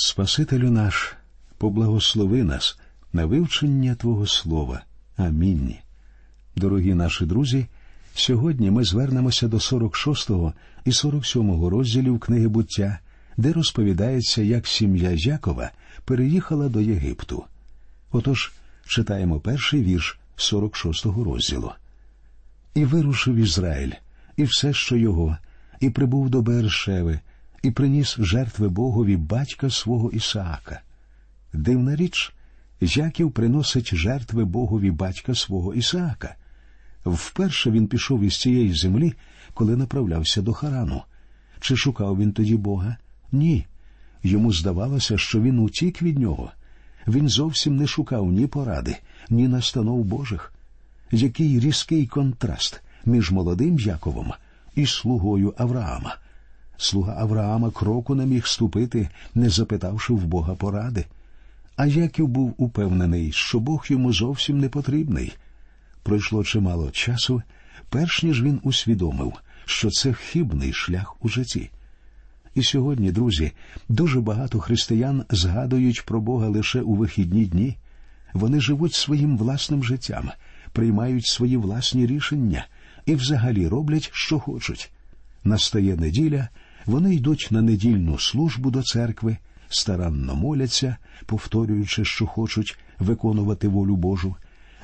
Спасителю наш, поблагослови нас на вивчення Твого Слова. Амінь. Дорогі наші друзі. Сьогодні ми звернемося до 46 і 47 розділів книги буття, де розповідається, як сім'я Якова переїхала до Єгипту. Отож, читаємо перший вірш 46 розділу. І вирушив Ізраїль, і все, що його, і прибув до Бершеви, і приніс жертви Богові батька свого Ісаака. Дивна річ, Яків приносить жертви Богові батька свого Ісаака. Вперше він пішов із цієї землі, коли направлявся до Харану. Чи шукав він тоді Бога? Ні. Йому здавалося, що він утік від нього. Він зовсім не шукав ні поради, ні настанов Божих. Який різкий контраст між молодим Яковом і слугою Авраама. Слуга Авраама кроку не міг ступити, не запитавши в Бога поради. А Яків був упевнений, що Бог йому зовсім не потрібний. Пройшло чимало часу, перш ніж він усвідомив, що це хибний шлях у житті. І сьогодні, друзі, дуже багато християн згадують про Бога лише у вихідні дні. Вони живуть своїм власним життям, приймають свої власні рішення і взагалі роблять, що хочуть. Настає неділя, вони йдуть на недільну службу до церкви, старанно моляться, повторюючи, що хочуть виконувати волю Божу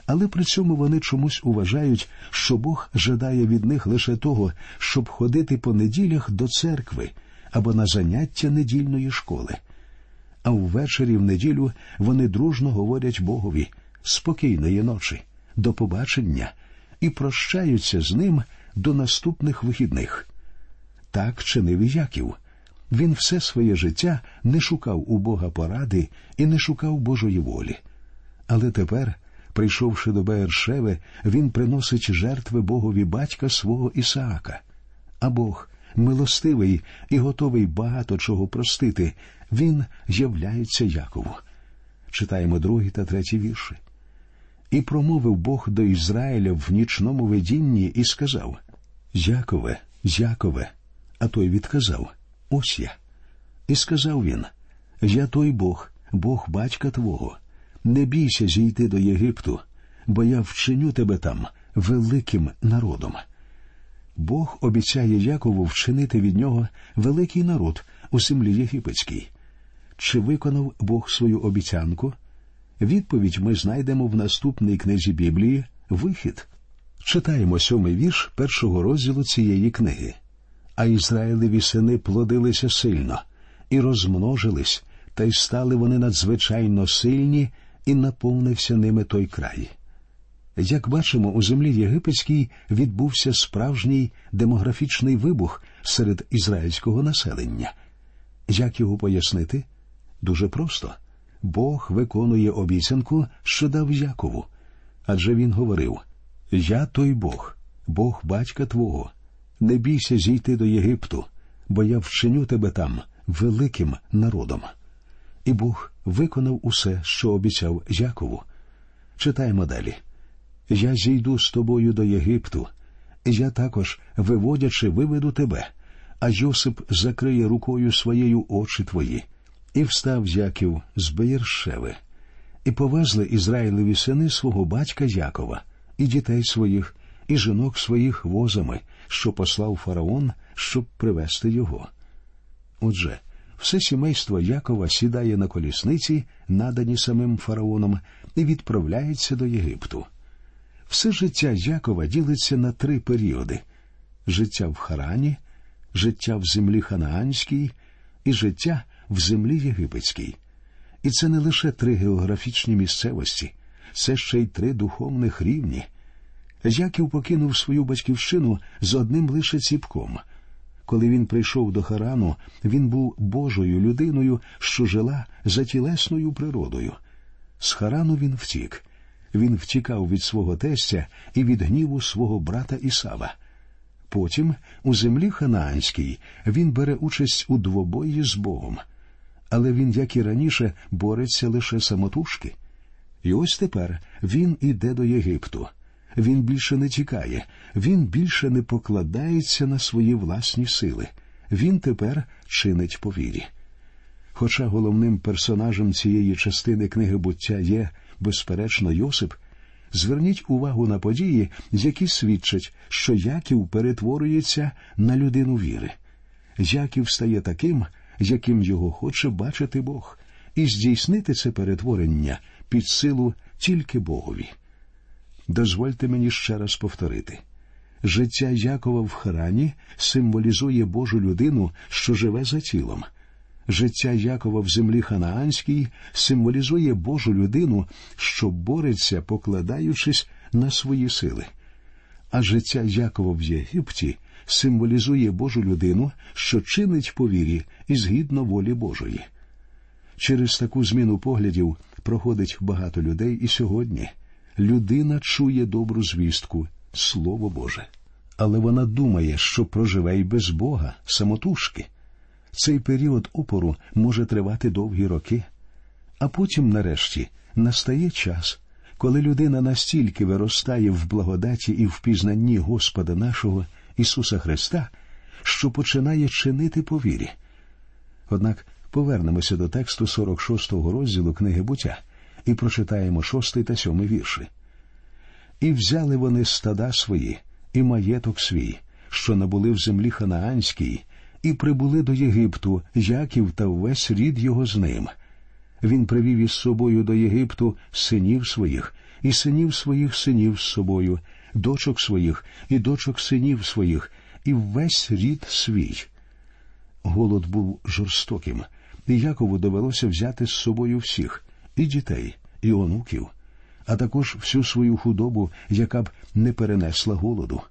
але при цьому вони чомусь вважають, що Бог жадає від них лише того, щоб ходити по неділях до церкви або на заняття недільної школи. А ввечері в неділю вони дружно говорять Богові спокійної ночі, до побачення і прощаються з ним до наступних вихідних. Так чинив і Яків. Він все своє життя не шукав у Бога поради і не шукав Божої волі. Але тепер Прийшовши до Беершеви, він приносить жертви Богові батька свого Ісаака. А Бог, милостивий і готовий багато чого простити, він являється Якову. Читаємо другий та третій вірші. І промовив Бог до Ізраїля в нічному видінні і сказав Якове, Якове. А той відказав Ось я. І сказав він Я той Бог, Бог батька Твого не бійся зійти до Єгипту, бо я вчиню тебе там великим народом. Бог обіцяє Якову вчинити від нього великий народ у землі єгипетській. Чи виконав Бог свою обіцянку? Відповідь ми знайдемо в наступній книзі Біблії Вихід. Читаємо сьомий вірш першого розділу цієї книги. А Ізраїлеві сини плодилися сильно і розмножились, та й стали вони надзвичайно сильні і наповнився ними той край. Як бачимо, у землі єгипетській відбувся справжній демографічний вибух серед ізраїльського населення. Як його пояснити? Дуже просто Бог виконує обіцянку, що дав Якову. Адже він говорив Я той Бог, Бог батька Твого. Не бійся зійти до Єгипту, бо я вчиню тебе там великим народом. І Бог виконав усе, що обіцяв Якову. Читаємо далі. Я зійду з тобою до Єгипту, я також, виводячи, виведу тебе, а Йосип закриє рукою своєю очі твої, і встав Яків з Беєршеви, і повезли Ізраїлеві сини свого батька Якова, і дітей своїх, і жінок своїх возами, що послав фараон, щоб привести його. Отже, все сімейство Якова сідає на колісниці, надані самим фараоном, і відправляється до Єгипту. Все життя Якова ділиться на три періоди: життя в Харані, життя в землі Ханаанській і життя в землі Єгипетській. І це не лише три географічні місцевості, це ще й три духовних рівні. Яків покинув свою батьківщину з одним лише ціпком – коли він прийшов до Харану, він був Божою людиною, що жила за тілесною природою. З Харану він втік. Він втікав від свого тестя і від гніву свого брата Ісава. Потім, у землі Ханаанській, він бере участь у двобої з Богом. Але він, як і раніше, бореться лише самотужки. І ось тепер він іде до Єгипту. Він більше не тікає, він більше не покладається на свої власні сили. Він тепер чинить по вірі. Хоча головним персонажем цієї частини книги буття є, безперечно, Йосип, зверніть увагу на події, які свідчать, що Яків перетворюється на людину віри. Яків стає таким, яким його хоче бачити Бог, і здійснити це перетворення під силу тільки Богові. Дозвольте мені ще раз повторити. Життя Якова в Харані символізує Божу людину, що живе за тілом. Життя Якова в землі Ханаанській символізує Божу людину, що бореться, покладаючись на свої сили. А життя Якова в Єгипті символізує Божу людину, що чинить по вірі і згідно волі Божої. Через таку зміну поглядів проходить багато людей і сьогодні. Людина чує добру звістку, Слово Боже. Але вона думає, що проживе й без Бога, самотужки. Цей період опору може тривати довгі роки, а потім, нарешті, настає час, коли людина настільки виростає в благодаті і в пізнанні Господа нашого Ісуса Христа, що починає чинити по вірі. Однак повернемося до тексту 46-го розділу книги буття і прочитаємо шостий та сьомий вірші. І взяли вони стада свої, і маєток свій, що набули в землі Ханаанській, і прибули до Єгипту Яків та весь рід його з ним. Він привів із собою до Єгипту синів своїх, і синів своїх синів з собою, дочок своїх і дочок синів своїх, і весь рід свій. Голод був жорстоким, і Якову довелося взяти з собою всіх і дітей, і онуків, а також всю свою худобу, яка б не перенесла голоду.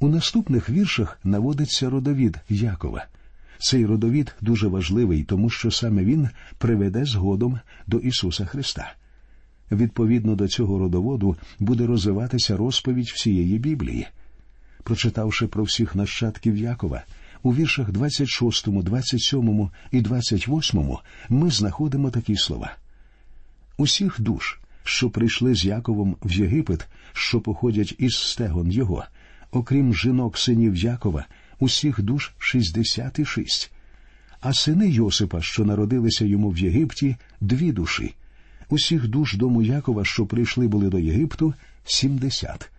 У наступних віршах наводиться родовід Якова. Цей родовід дуже важливий, тому що саме він приведе згодом до Ісуса Христа. Відповідно до цього родоводу буде розвиватися розповідь всієї Біблії. Прочитавши про всіх нащадків Якова, у віршах 26, 27 і 28 ми знаходимо такі слова. Усіх душ, що прийшли з Яковом в Єгипет, що походять із стегон його, окрім жінок синів Якова, усіх душ шістдесят і шість. А сини Йосипа, що народилися йому в Єгипті, дві душі. Усіх душ дому Якова, що прийшли були до Єгипту, сімдесят.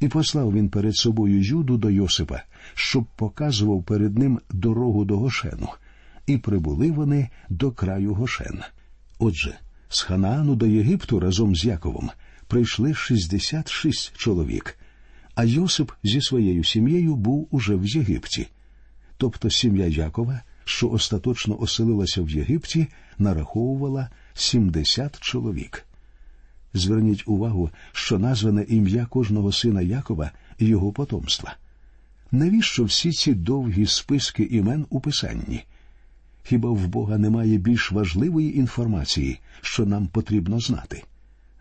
І послав він перед собою Юду до Йосипа, щоб показував перед ним дорогу до Гошену, і прибули вони до краю Гошен. Отже, з Ханаану до Єгипту разом з Яковом прийшли шістдесят шість чоловік, а Йосип зі своєю сім'єю був уже в Єгипті. Тобто сім'я Якова, що остаточно оселилася в Єгипті, нараховувала 70 чоловік. Зверніть увагу, що назване ім'я кожного сина Якова і його потомства. Навіщо всі ці довгі списки імен у писанні? Хіба в Бога немає більш важливої інформації, що нам потрібно знати?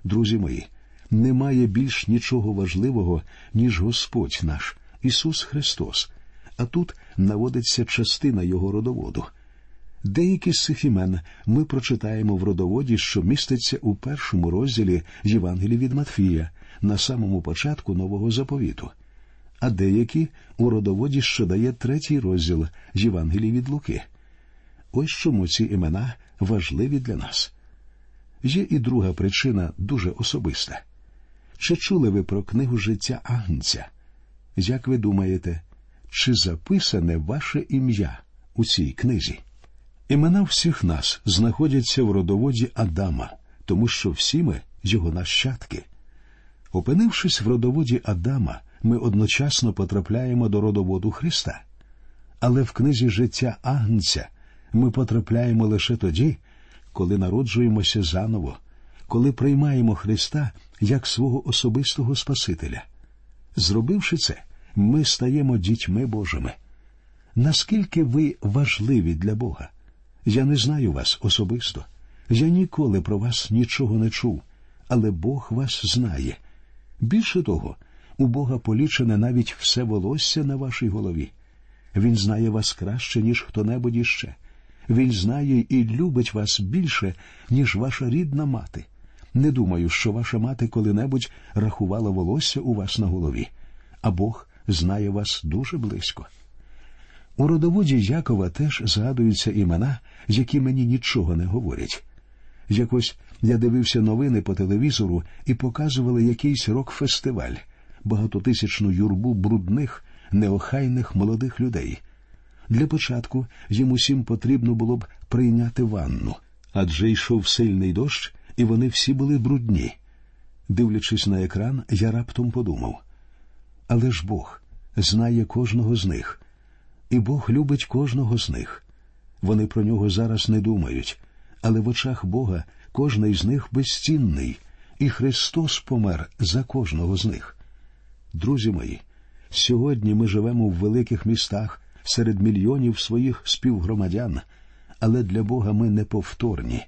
Друзі мої, немає більш нічого важливого, ніж Господь наш, Ісус Христос, а тут наводиться частина Його родоводу. Деякі з цих імен ми прочитаємо в родоводі, що міститься у першому розділі Євангелії від Матфія, на самому початку нового заповіту, а деякі у родоводі, що дає третій розділ Євангелії від Луки. Ось чому ці імена важливі для нас. Є і друга причина дуже особиста. Чи чули ви про книгу життя Агнця? Як ви думаєте, чи записане ваше ім'я у цій книзі? Імена всіх нас знаходяться в родоводі Адама, тому що всі ми його нащадки. Опинившись в родоводі Адама, ми одночасно потрапляємо до родоводу Христа. Але в книзі життя Агнця ми потрапляємо лише тоді, коли народжуємося заново, коли приймаємо Христа як свого особистого Спасителя. Зробивши це, ми стаємо дітьми Божими. Наскільки ви важливі для Бога? Я не знаю вас особисто. Я ніколи про вас нічого не чув, але Бог вас знає. Більше того, у Бога полічене навіть все волосся на вашій голові. Він знає вас краще, ніж хто-небудь іще. Він знає і любить вас більше, ніж ваша рідна мати. Не думаю, що ваша мати коли-небудь рахувала волосся у вас на голові, а Бог знає вас дуже близько. У родоводі Якова теж згадуються імена, які мені нічого не говорять. Якось я дивився новини по телевізору і показували якийсь рок-фестиваль, багатотисячну юрбу брудних, неохайних молодих людей. Для початку їм усім потрібно було б прийняти ванну, адже йшов сильний дощ, і вони всі були брудні. Дивлячись на екран, я раптом подумав але ж Бог знає кожного з них, і Бог любить кожного з них. Вони про нього зараз не думають, але в очах Бога кожний з них безцінний, і Христос помер за кожного з них. Друзі мої, сьогодні ми живемо в великих містах серед мільйонів своїх співгромадян, але для Бога ми неповторні.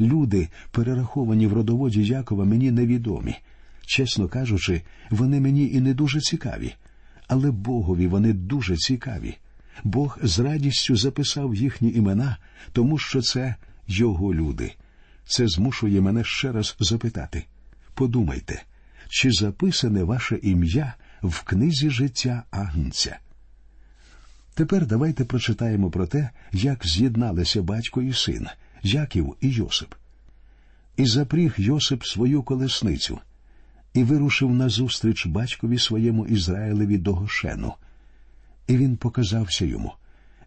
Люди, перераховані в родоводі Якова, мені невідомі. Чесно кажучи, вони мені і не дуже цікаві, але Богові вони дуже цікаві. Бог з радістю записав їхні імена, тому що це його люди. Це змушує мене ще раз запитати подумайте, чи записане ваше ім'я в книзі життя Агнця? Тепер давайте прочитаємо про те, як з'єдналися батько і син, Яків і Йосип. І запріг Йосип свою колесницю і вирушив назустріч батькові своєму Ізраїлеві до Гошену. І він показався йому,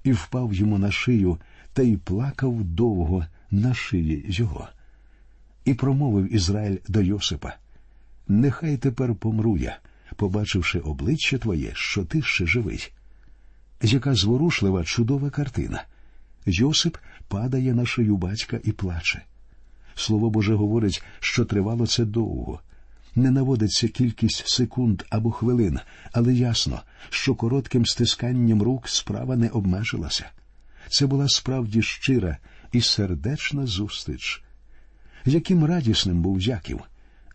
і впав йому на шию, та й плакав довго на шиї його. І промовив Ізраїль до Йосипа: Нехай тепер помру я, побачивши обличчя твоє, що ти ще живий. Яка зворушлива, чудова картина. Йосип падає на шию батька і плаче. Слово Боже говорить, що тривало це довго. Не наводиться кількість секунд або хвилин, але ясно, що коротким стисканням рук справа не обмежилася. Це була справді щира і сердечна зустріч. Яким радісним був Яків,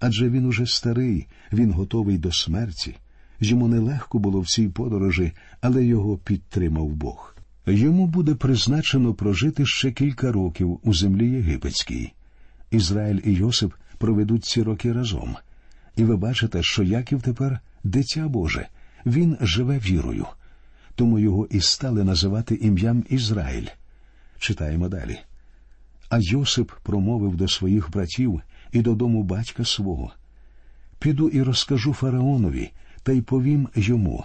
адже він уже старий, він готовий до смерті. Йому нелегко було в цій подорожі, але його підтримав Бог. Йому буде призначено прожити ще кілька років у землі єгипетській. Ізраїль і Йосип проведуть ці роки разом. І ви бачите, що Яків тепер дитя Боже, він живе вірою, тому його і стали називати ім'ям Ізраїль. Читаємо далі. А Йосип промовив до своїх братів і додому батька свого. Піду і розкажу фараонові, та й повім йому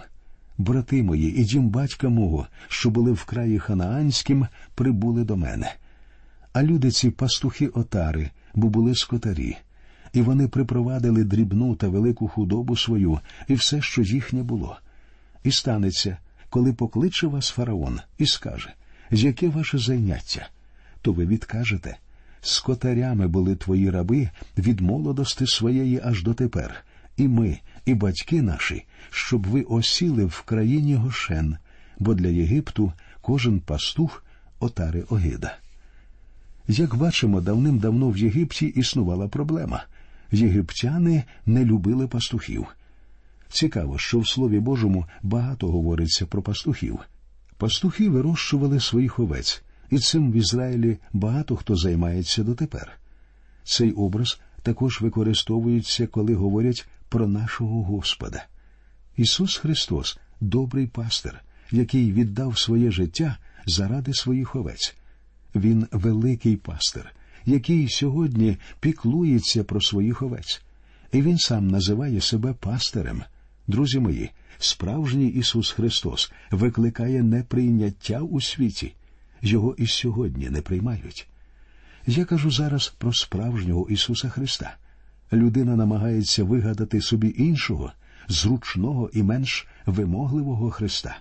брати мої і дім батька мого, що були в краї Ханаанським, прибули до мене. А люди ці пастухи отари, бо були скотарі і вони припровадили дрібну та велику худобу свою і все, що їхнє було. І станеться, коли покличе вас фараон і скаже, яке ваше зайняття, то ви відкажете. Скотарями були твої раби від молодости своєї аж дотепер, і ми, і батьки наші, щоб ви осіли в країні Гошен, бо для Єгипту кожен пастух отари огида. Як бачимо, давним-давно в Єгипті існувала проблема єгиптяни не любили пастухів. Цікаво, що в Слові Божому багато говориться про пастухів. Пастухи вирощували своїх овець, і цим в Ізраїлі багато хто займається дотепер. Цей образ також використовується, коли говорять про нашого Господа. Ісус Христос добрий пастир, який віддав своє життя заради своїх овець. Він великий пастир, який сьогодні піклується про своїх овець, і він сам називає себе пастирем. Друзі мої, справжній Ісус Христос викликає неприйняття у світі, його і сьогодні не приймають. Я кажу зараз про справжнього Ісуса Христа. Людина намагається вигадати собі іншого, зручного і менш вимогливого Христа.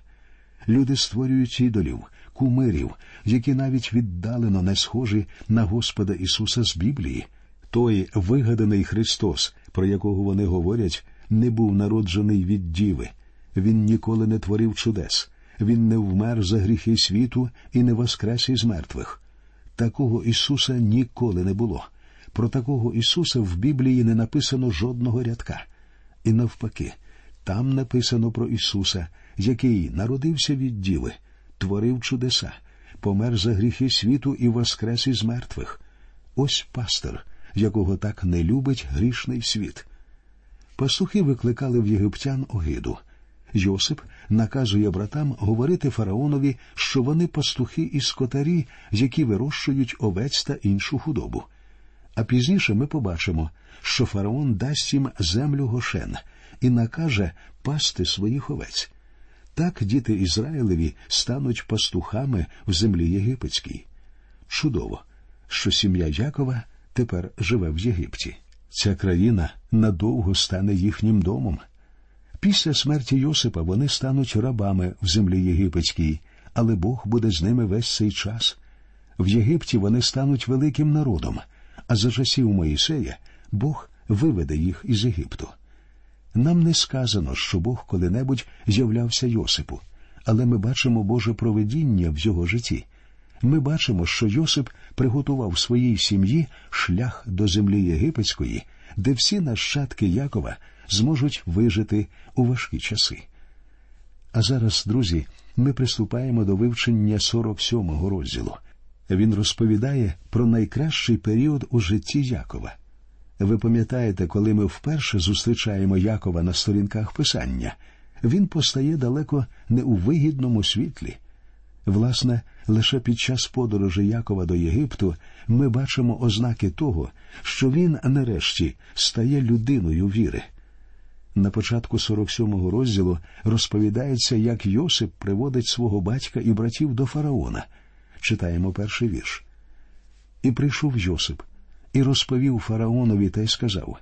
Люди створюють ідолів, кумирів, які навіть віддалено не схожі на Господа Ісуса з Біблії. Той вигаданий Христос, про якого вони говорять, не був народжений від діви. Він ніколи не творив чудес, він не вмер за гріхи світу і не воскрес із мертвих. Такого Ісуса ніколи не було. Про такого Ісуса в Біблії не написано жодного рядка. І навпаки, там написано про Ісуса, який народився від діви, творив чудеса, помер за гріхи світу і воскрес із мертвих. Ось пастир, якого так не любить грішний світ. Пастухи викликали в єгиптян огиду. Йосип наказує братам говорити фараонові, що вони пастухи і скотарі, які вирощують овець та іншу худобу. А пізніше ми побачимо, що фараон дасть їм землю гошен і накаже пасти своїх овець. Так діти Ізраїлеві стануть пастухами в землі єгипетській. Чудово, що сім'я Якова тепер живе в Єгипті. Ця країна надовго стане їхнім домом. Після смерті Йосипа вони стануть рабами в землі єгипетській, але Бог буде з ними весь цей час. В Єгипті вони стануть великим народом, а за часів Моїсея Бог виведе їх із Єгипту. Нам не сказано, що Бог коли-небудь з'являвся Йосипу, але ми бачимо Боже проведіння в його житті. Ми бачимо, що Йосип приготував своїй сім'ї шлях до землі єгипетської, де всі нащадки Якова зможуть вижити у важкі часи. А зараз, друзі, ми приступаємо до вивчення 47-го розділу. Він розповідає про найкращий період у житті Якова. Ви пам'ятаєте, коли ми вперше зустрічаємо Якова на сторінках Писання, він постає далеко не у вигідному світлі. Власне, лише під час подорожі Якова до Єгипту ми бачимо ознаки того, що він нарешті стає людиною віри. На початку 47-го розділу розповідається, як Йосип приводить свого батька і братів до фараона. Читаємо перший вірш. І прийшов Йосип і розповів фараонові та й сказав: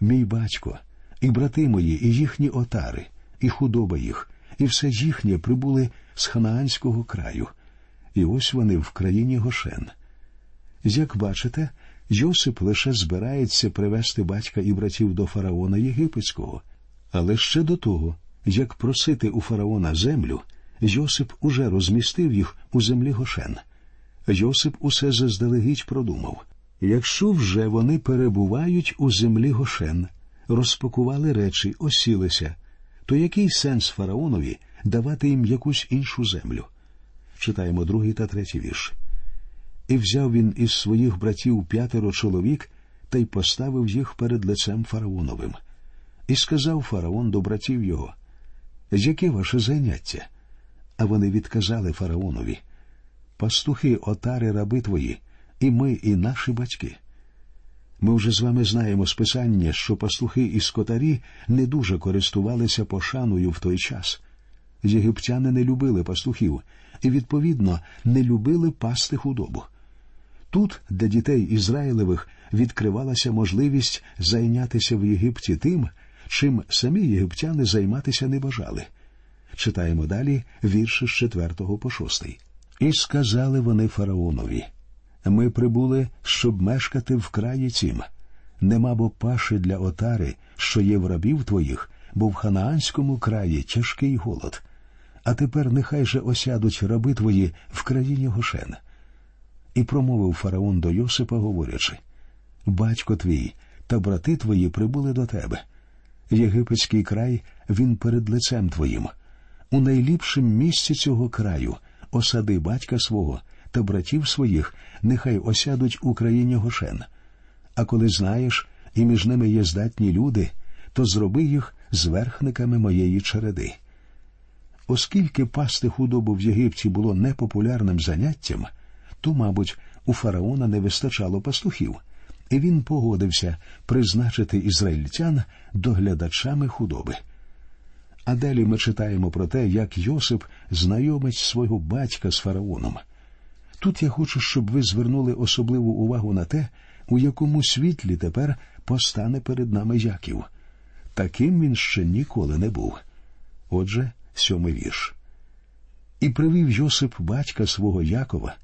Мій батько, і брати мої, і їхні отари, і худоба їх, і все їхнє прибули з ханаанського краю, і ось вони в країні Гошен. Як бачите, Йосип лише збирається привести батька і братів до фараона Єгипетського, але ще до того, як просити у фараона землю, Йосип уже розмістив їх у землі Гошен. Йосип усе заздалегідь продумав якщо вже вони перебувають у землі Гошен, розпакували речі, осілися, то який сенс фараонові давати їм якусь іншу землю? Читаємо другий та третій вірш. І взяв він із своїх братів п'ятеро чоловік та й поставив їх перед лицем фараоновим. І сказав фараон до братів його: Яке ваше заняття? А вони відказали фараонові: Пастухи, отари, раби твої, і ми, і наші батьки. Ми вже з вами знаємо з писання, що пастухи і скотарі не дуже користувалися пошаною в той час. Єгиптяни не любили пастухів і, відповідно, не любили пасти худобу. Тут для дітей Ізраїлевих відкривалася можливість зайнятися в Єгипті тим, чим самі єгиптяни займатися не бажали. Читаємо далі вірші з 4 по 6. І сказали вони фараонові ми прибули, щоб мешкати в краї цім. Нема бо паши для отари, що є в рабів твоїх, бо в ханаанському краї тяжкий голод. А тепер нехай же осядуть раби твої в країні Гошен. І промовив фараон до Йосипа, говорячи Батько твій та брати твої прибули до тебе. Єгипетський край він перед лицем твоїм. У найліпшим місці цього краю осади батька свого та братів своїх нехай осядуть у країні Гошен. А коли знаєш, і між ними є здатні люди, то зроби їх зверхниками моєї череди. Оскільки пасти худобу в Єгипті було непопулярним заняттям, то, мабуть, у фараона не вистачало пастухів, і він погодився призначити ізраїльтян доглядачами худоби. А далі ми читаємо про те, як Йосип знайомить свого батька з фараоном. Тут я хочу, щоб ви звернули особливу увагу на те, у якому світлі тепер постане перед нами Яків. Таким він ще ніколи не був. Отже, сьомий вірш. І привів Йосип батька свого Якова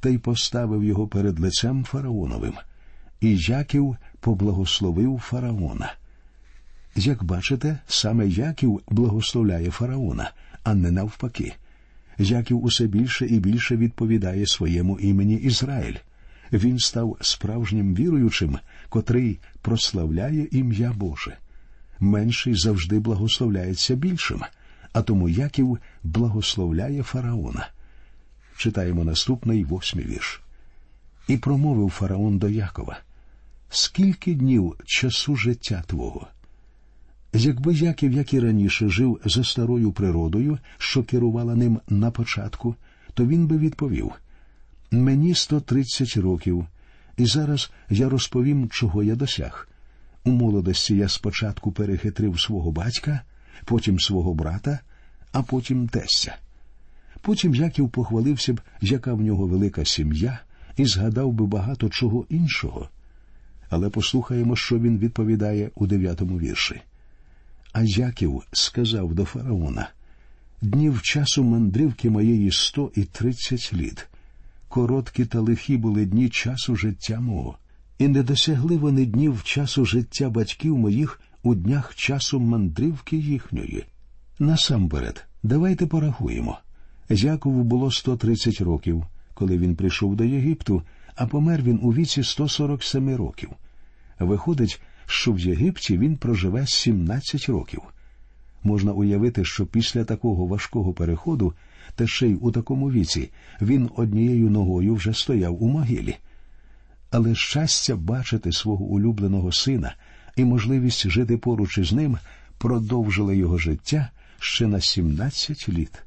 та й поставив його перед лицем фараоновим, і Яків поблагословив фараона. Як бачите, саме Яків благословляє фараона, а не навпаки. Яків усе більше і більше відповідає своєму імені Ізраїль. Він став справжнім віруючим, котрий прославляє ім'я Боже. Менший завжди благословляється більшим, а тому Яків благословляє фараона. Читаємо наступний восьмий вірш. І промовив фараон до Якова: Скільки днів часу життя твого? Якби Яків, як і раніше, жив за старою природою, що керувала ним на початку, то він би відповів Мені 130 років, і зараз я розповім, чого я досяг. У молодості я спочатку перехитрив свого батька, потім свого брата, а потім тестя. Потім Яків похвалився б, яка в нього велика сім'я, і згадав би багато чого іншого. Але послухаємо, що він відповідає у дев'ятому вірші. А Яків сказав до фараона Днів часу мандрівки моєї сто і тридцять літ. Короткі та лихі були дні часу життя мого, і не досягли вони днів часу життя батьків моїх у днях часу мандрівки їхньої. Насамперед, давайте порахуємо. Якову було 130 років, коли він прийшов до Єгипту, а помер він у віці 147 років. Виходить, що в Єгипті він проживе 17 років. Можна уявити, що після такого важкого переходу, та ще й у такому віці, він однією ногою вже стояв у могилі. Але щастя бачити свого улюбленого сина і можливість жити поруч із ним продовжили його життя ще на 17 літ.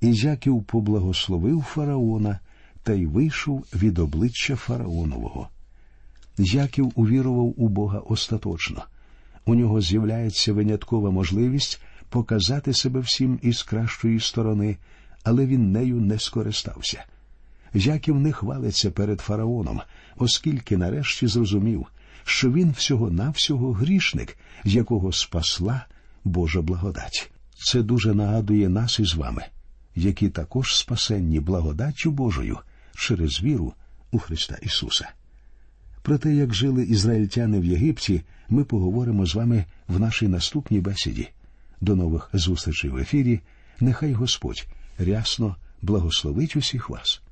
І Яків поблагословив фараона та й вийшов від обличчя фараонового. Яків увірував у Бога остаточно. У нього з'являється виняткова можливість показати себе всім із кращої сторони, але він нею не скористався. Яків не хвалиться перед фараоном, оскільки нарешті зрозумів, що він всього-навсього грішник, якого спасла Божа благодать. Це дуже нагадує нас із вами, які також спасенні благодаттю Божою через віру у Христа Ісуса. Про те, як жили ізраїльтяни в Єгипті, ми поговоримо з вами в нашій наступній бесіді. До нових зустрічей в ефірі. Нехай Господь рясно благословить усіх вас.